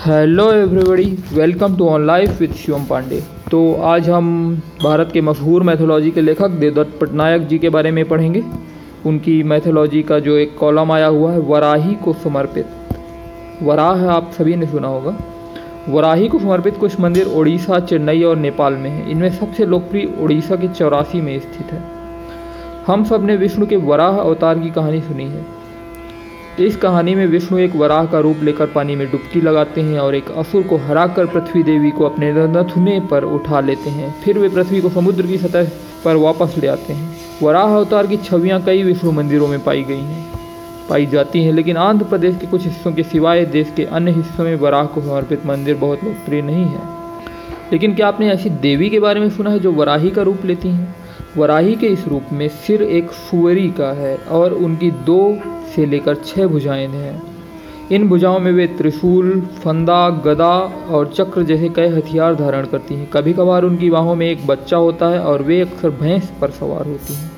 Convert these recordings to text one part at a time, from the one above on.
Hello everybody welcome to on life with Shivam Pandey तो आज हम भारत के मशहूर मैथोलॉजी के लेखक देवदत्त पटनायक जी के बारे में पढ़ेंगे। उनकी मैथोलॉजी का जो एक कॉलम आया हुआ है, वराही को समर्पित। वराह आप सभी ने सुना होगा। वराही को समर्पित कुछ मंदिर ओडिशा, चेन्नई और नेपाल में हैं। इनमें सबसे लोकप्रिय ओडिशा के चौरासी में स्थित है। हम सबने विष्णु के वराह अवतार की कहानी सुनी है। इस कहानी में विष्णु एक वराह का रूप लेकर पानी में डुबकी लगाते हैं और एक असुर को हराकर पृथ्वी देवी को अपने नथुने पर उठा लेते हैं। फिर वे पृथ्वी को समुद्र की सतह पर वापस ले आते हैं। वराह अवतार की छवियाँ कई विष्णु मंदिरों में पाई गई हैं। पाई जाती हैं, लेकिन आंध्र प्रदेश के कुछ हिस्सों के सिवाय देश के अन्य हिस्सों में वराह को समर्पित मंदिर बहुत लोकप्रिय नहीं है। लेकिन क्या आपने ऐसी देवी के बारे में सुना है जो वराही का रूप लेती हैं? वराही के इस रूप में सिर एक सुअरी का है और उनकी दो से लेकर छह भुजाएँ हैं। इन भुजाओं में वे त्रिशूल, फंदा, गदा और चक्र जैसे कई हथियार धारण करती हैं। कभी कभार उनकी बाहों में एक बच्चा होता है और वे अक्सर भैंस पर सवार होती हैं।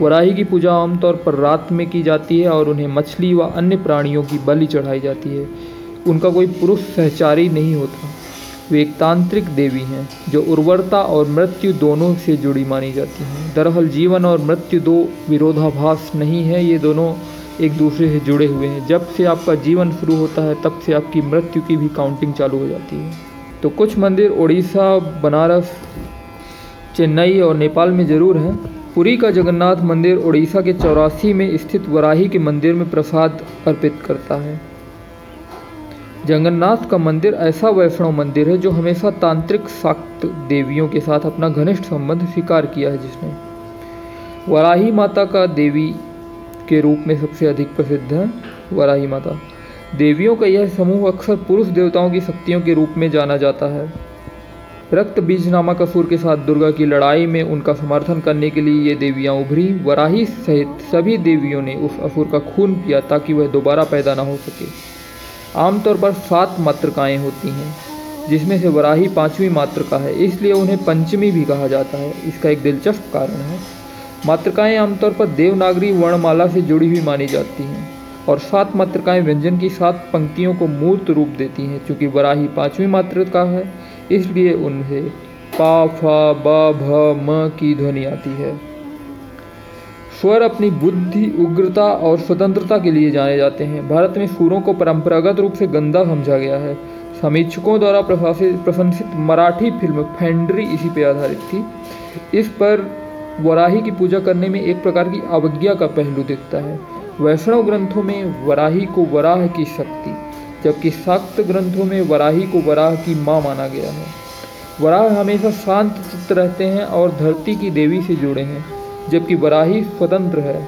वराही की पूजा आमतौर पर रात में की जाती है और उन्हें मछली व अन्य प्राणियों की बलि चढ़ाई जाती है। उनका कोई पुरुष सहचारी नहीं होता। वे एक तांत्रिक देवी हैं, जो उर्वरता और मृत्यु दोनों से जुड़ी मानी जाती हैं। दरअसल जीवन और मृत्यु दो विरोधाभास नहीं है, ये दोनों एक दूसरे से जुड़े हुए हैं। जब से आपका जीवन शुरू होता है, तब से आपकी मृत्यु की भी काउंटिंग चालू हो जाती है। तो कुछ मंदिर उड़ीसा बनारस, चेन्नई और नेपाल में ज़रूर हैं। पुरी का जगन्नाथ मंदिर उड़ीसा के चौरासी में स्थित वराही के मंदिर में प्रसाद अर्पित करता है। जगन्नाथ का मंदिर ऐसा वैष्णव मंदिर है जो हमेशा तांत्रिक शाक्त देवियों के साथ अपना घनिष्ठ संबंध स्वीकार किया है जिसने। वराही माता का देवी के रूप में सबसे अधिक प्रसिद्ध है वराही माता। देवियों का यह समूह अक्सर पुरुष देवताओं की शक्तियों के रूप में जाना जाता है। रक्त बीज नामक असुर के साथ दुर्गा की लड़ाई में उनका समर्थन करने के लिए ये देवियाँ उभरी। वराही सहित सभी देवियों ने उस असुर का खून पिया ताकि वह दोबारा पैदा ना हो सके। आमतौर पर सात मात्रकाएँ होती हैं, जिसमें से वराही पांचवी मातृका है, इसलिए उन्हें पंचमी भी कहा जाता है। इसका एक दिलचस्प कारण है मातृकाएँ आमतौर पर देवनागरी वर्णमाला से जुड़ी हुई मानी जाती हैं, और सात मात्रकाएँ व्यंजन की सात पंक्तियों को मूर्त रूप देती हैं, चूँकि वराही पांचवी मातृका है, इसलिए उन्हें पा, फा, ब, भ, म की ध्वनि आती है। स्वर अपनी बुद्धि, उग्रता और स्वतंत्रता के लिए जाने जाते हैं। भारत में सुरों को परंपरागत रूप से गंदा समझा गया है। समीक्षकों द्वारा प्रशंसित मराठी फ़िल्म फेंड्री इसी पर आधारित थी। इस पर वराही की पूजा करने में एक प्रकार की अवज्ञा का पहलू दिखता है। वैष्णव ग्रंथों में वराही को वराह की शक्ति, जबकि शाक्त ग्रंथों में वराही को वराह की माँ माना गया है। वराह हमेशा शांत, चित्त रहते हैं और धरती की देवी से जुड़े हैं। जबकि वराही स्वतंत्र है।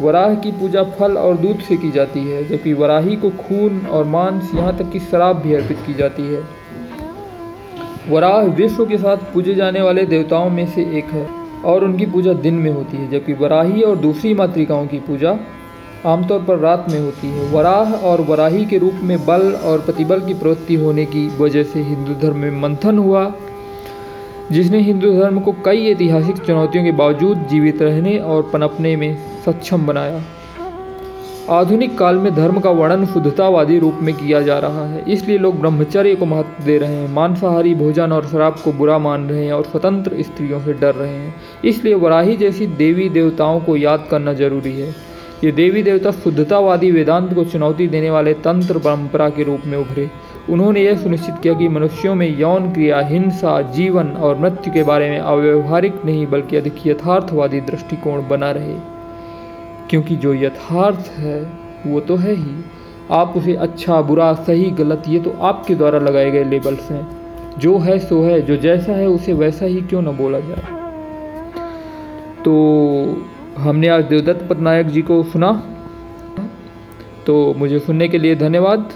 वराह की पूजा फल और दूध से की जाती है, जबकि वराही को खून और मांस यहाँ तक कि शराब भी अर्पित की जाती है। वराह विश्व के साथ पूजे जाने वाले देवताओं में से एक है और उनकी पूजा दिन में होती है, जबकि वराही और दूसरी मातृकाओं की पूजा आमतौर पर रात में होती है। वराह और वराही के रूप में बल और प्रतिबल की प्रवृत्ति होने की वजह से हिंदू धर्म में मंथन हुआ जिसने हिंदू धर्म को कई ऐतिहासिक चुनौतियों के बावजूद जीवित रहने और पनपने में सक्षम बनाया। आधुनिक काल में धर्म का वर्णन शुद्धतावादी रूप में किया जा रहा है, इसलिए लोग ब्रह्मचर्य को महत्व दे रहे हैं, मांसाहारी भोजन और शराब को बुरा मान रहे हैं और स्वतंत्र स्त्रियों से डर रहे हैं। इसलिए वराही जैसी देवी देवताओं को याद करना ज़रूरी है। ये देवी देवता शुद्धतावादी वेदांत को चुनौती देने वाले तंत्र परंपरा के रूप में उभरे। उन्होंने यह सुनिश्चित किया कि मनुष्यों में यौन क्रिया, हिंसा, जीवन और मृत्यु के बारे में अव्यवहारिक नहीं, बल्कि अधिक यथार्थवादी दृष्टिकोण बना रहे। क्योंकि जो यथार्थ है, वो तो है ही। आप उसे अच्छा बुरा, सही, गलत, ये तो आपके द्वारा लगाए गए लेबल्स हैं। जो है, सो है, जो जैसा है, उसे वैसा ही क्यों ना बोला जाए? तो हमने आज देवदत्त पटनायक जी को सुना। तो मुझे सुनने के लिए धन्यवाद।